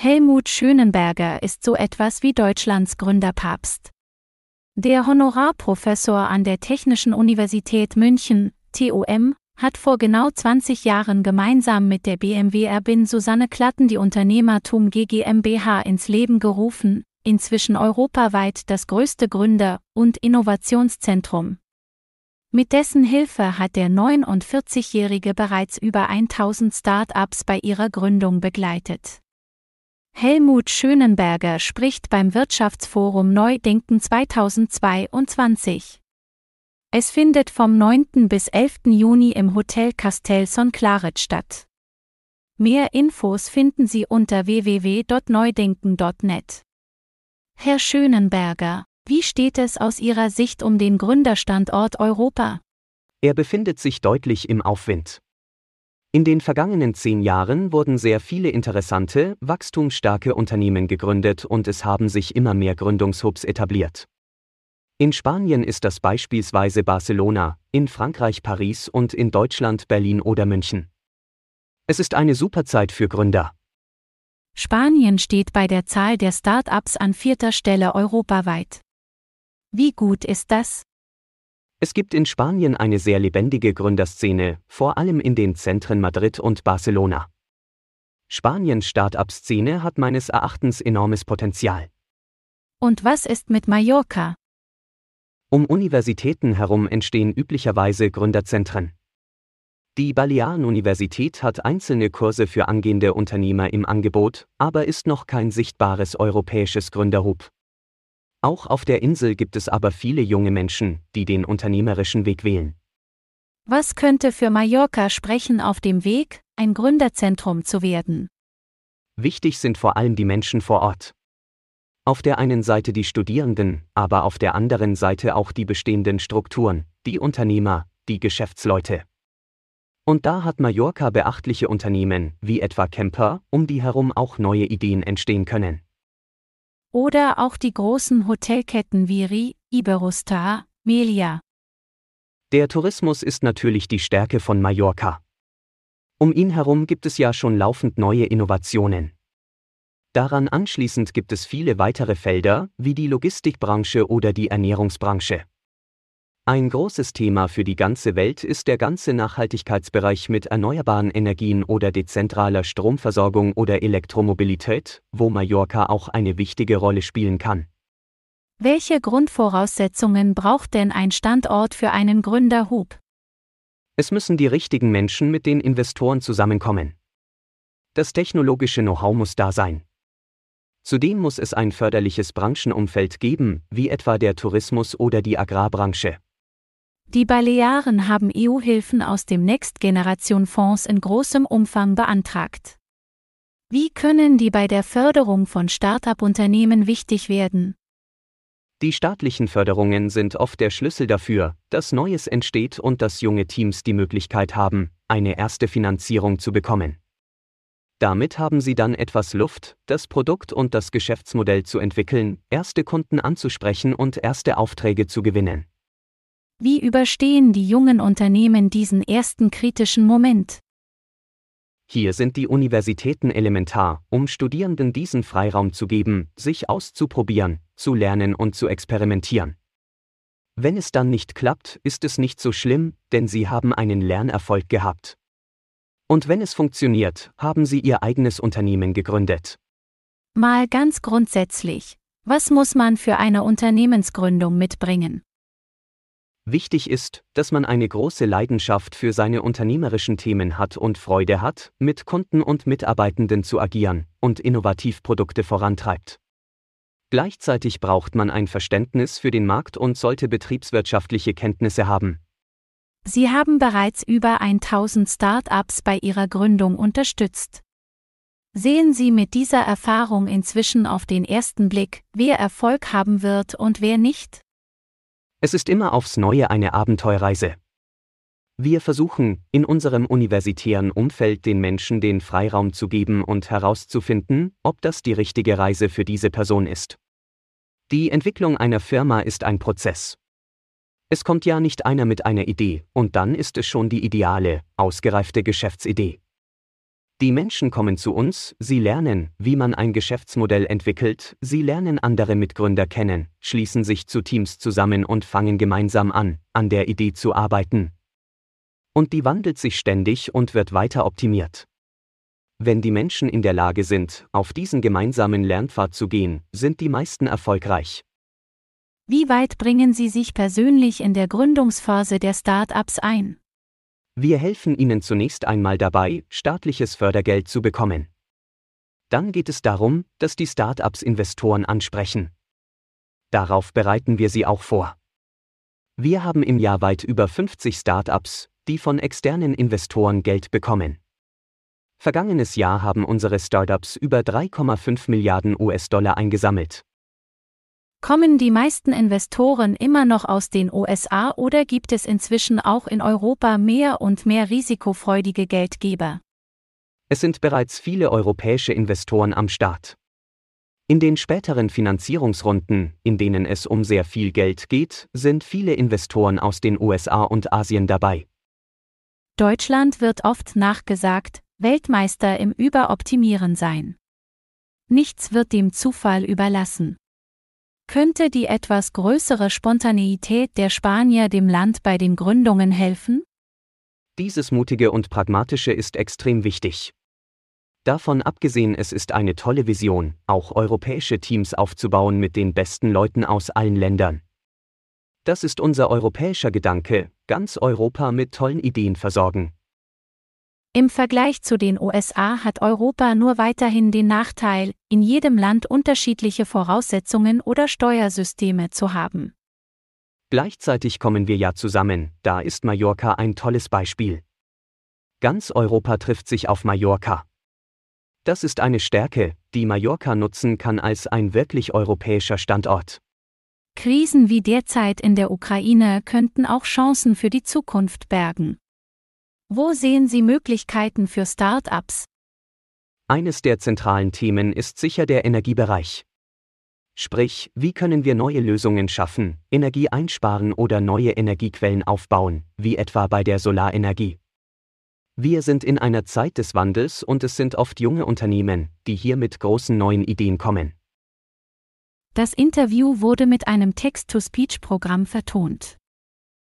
Helmut Schönenberger ist so etwas wie Deutschlands Gründerpapst. Der Honorarprofessor an der Technischen Universität München, TUM, hat vor genau 20 Jahren gemeinsam mit der BMW-Erbin Susanne Klatten die Unternehmertum GmbH ins Leben gerufen, inzwischen europaweit das größte Gründer- und Innovationszentrum. Mit dessen Hilfe hat der 49-Jährige bereits über 1000 Start-ups bei ihrer Gründung begleitet. Helmut Schönenberger spricht beim Wirtschaftsforum Neudenken 2022. Es findet vom 9. bis 11. Juni im Hotel Castel Son Claret statt. Mehr Infos finden Sie unter www.neudenken.net. Herr Schönenberger, wie steht es aus Ihrer Sicht um den Gründerstandort Europa? Er befindet sich deutlich im Aufwind. In den vergangenen zehn Jahren wurden sehr viele interessante, wachstumsstarke Unternehmen gegründet und es haben sich immer mehr Gründungshubs etabliert. In Spanien ist das beispielsweise Barcelona, in Frankreich Paris und in Deutschland Berlin oder München. Es ist eine super Zeit für Gründer. Spanien steht bei der Zahl der Start-ups an vierter Stelle europaweit. Wie gut ist das? Es gibt in Spanien eine sehr lebendige Gründerszene, vor allem in den Zentren Madrid und Barcelona. Spaniens Start-up-Szene hat meines Erachtens enormes Potenzial. Und was ist mit Mallorca? Um Universitäten herum entstehen üblicherweise Gründerzentren. Die Balearen-Universität hat einzelne Kurse für angehende Unternehmer im Angebot, aber ist noch kein sichtbares europäisches Gründerhub. Auch auf der Insel gibt es aber viele junge Menschen, die den unternehmerischen Weg wählen. Was könnte für Mallorca sprechen auf dem Weg, ein Gründerzentrum zu werden? Wichtig sind vor allem die Menschen vor Ort. Auf der einen Seite die Studierenden, aber auf der anderen Seite auch die bestehenden Strukturen, die Unternehmer, die Geschäftsleute. Und da hat Mallorca beachtliche Unternehmen, wie etwa Camper, um die herum auch neue Ideen entstehen können. Oder auch die großen Hotelketten wie Ri, Iberostar, Melia. Der Tourismus ist natürlich die Stärke von Mallorca. Um ihn herum gibt es ja schon laufend neue Innovationen. Daran anschließend gibt es viele weitere Felder, wie die Logistikbranche oder die Ernährungsbranche. Ein großes Thema für die ganze Welt ist der ganze Nachhaltigkeitsbereich mit erneuerbaren Energien oder dezentraler Stromversorgung oder Elektromobilität, wo Mallorca auch eine wichtige Rolle spielen kann. Welche Grundvoraussetzungen braucht denn ein Standort für einen Gründerhub? Es müssen die richtigen Menschen mit den Investoren zusammenkommen. Das technologische Know-how muss da sein. Zudem muss es ein förderliches Branchenumfeld geben, wie etwa der Tourismus oder die Agrarbranche. Die Balearen haben EU-Hilfen aus dem Next-Generation-Fonds in großem Umfang beantragt. Wie können die bei der Förderung von Start-up-Unternehmen wichtig werden? Die staatlichen Förderungen sind oft der Schlüssel dafür, dass Neues entsteht und dass junge Teams die Möglichkeit haben, eine erste Finanzierung zu bekommen. Damit haben Sie dann etwas Luft, das Produkt und das Geschäftsmodell zu entwickeln, erste Kunden anzusprechen und erste Aufträge zu gewinnen. Wie überstehen die jungen Unternehmen diesen ersten kritischen Moment? Hier sind die Universitäten elementar, um Studierenden diesen Freiraum zu geben, sich auszuprobieren, zu lernen und zu experimentieren. Wenn es dann nicht klappt, ist es nicht so schlimm, denn sie haben einen Lernerfolg gehabt. Und wenn es funktioniert, haben sie ihr eigenes Unternehmen gegründet. Mal ganz grundsätzlich, was muss man für eine Unternehmensgründung mitbringen? Wichtig ist, dass man eine große Leidenschaft für seine unternehmerischen Themen hat und Freude hat, mit Kunden und Mitarbeitenden zu agieren und innovativ Produkte vorantreibt. Gleichzeitig braucht man ein Verständnis für den Markt und sollte betriebswirtschaftliche Kenntnisse haben. Sie haben bereits über 1000 Start-ups bei ihrer Gründung unterstützt. Sehen Sie mit dieser Erfahrung inzwischen auf den ersten Blick, wer Erfolg haben wird und wer nicht? Es ist immer aufs Neue eine Abenteuerreise. Wir versuchen, in unserem universitären Umfeld den Menschen den Freiraum zu geben und herauszufinden, ob das die richtige Reise für diese Person ist. Die Entwicklung einer Firma ist ein Prozess. Es kommt ja nicht einer mit einer Idee, und dann ist es schon die ideale, ausgereifte Geschäftsidee. Die Menschen kommen zu uns, sie lernen, wie man ein Geschäftsmodell entwickelt, sie lernen andere Mitgründer kennen, schließen sich zu Teams zusammen und fangen gemeinsam an, an der Idee zu arbeiten. Und die wandelt sich ständig und wird weiter optimiert. Wenn die Menschen in der Lage sind, auf diesen gemeinsamen Lernpfad zu gehen, sind die meisten erfolgreich. Wie weit bringen Sie sich persönlich in der Gründungsphase der Start-ups ein? Wir helfen Ihnen zunächst einmal dabei, staatliches Fördergeld zu bekommen. Dann geht es darum, dass die Start-ups Investoren ansprechen. Darauf bereiten wir sie auch vor. Wir haben im Jahr weit über 50 Start-ups, die von externen Investoren Geld bekommen. Vergangenes Jahr haben unsere Startups über 3,5 Milliarden US-Dollar eingesammelt. Kommen die meisten Investoren immer noch aus den USA oder gibt es inzwischen auch in Europa mehr und mehr risikofreudige Geldgeber? Es sind bereits viele europäische Investoren am Start. In den späteren Finanzierungsrunden, in denen es um sehr viel Geld geht, sind viele Investoren aus den USA und Asien dabei. Deutschland wird oft nachgesagt, Weltmeister im Überoptimieren sein. Nichts wird dem Zufall überlassen. Könnte die etwas größere Spontaneität der Spanier dem Land bei den Gründungen helfen? Dieses mutige und pragmatische ist extrem wichtig. Davon abgesehen, es ist eine tolle Vision, auch europäische Teams aufzubauen mit den besten Leuten aus allen Ländern. Das ist unser europäischer Gedanke, ganz Europa mit tollen Ideen versorgen. Im Vergleich zu den USA hat Europa nur weiterhin den Nachteil, in jedem Land unterschiedliche Voraussetzungen oder Steuersysteme zu haben. Gleichzeitig kommen wir ja zusammen, da ist Mallorca ein tolles Beispiel. Ganz Europa trifft sich auf Mallorca. Das ist eine Stärke, die Mallorca nutzen kann als ein wirklich europäischer Standort. Krisen wie derzeit in der Ukraine könnten auch Chancen für die Zukunft bergen. Wo sehen Sie Möglichkeiten für Start-ups? Eines der zentralen Themen ist sicher der Energiebereich. Sprich, wie können wir neue Lösungen schaffen, Energie einsparen oder neue Energiequellen aufbauen, wie etwa bei der Solarenergie. Wir sind in einer Zeit des Wandels und es sind oft junge Unternehmen, die hier mit großen neuen Ideen kommen. Das Interview wurde mit einem Text-to-Speech-Programm vertont.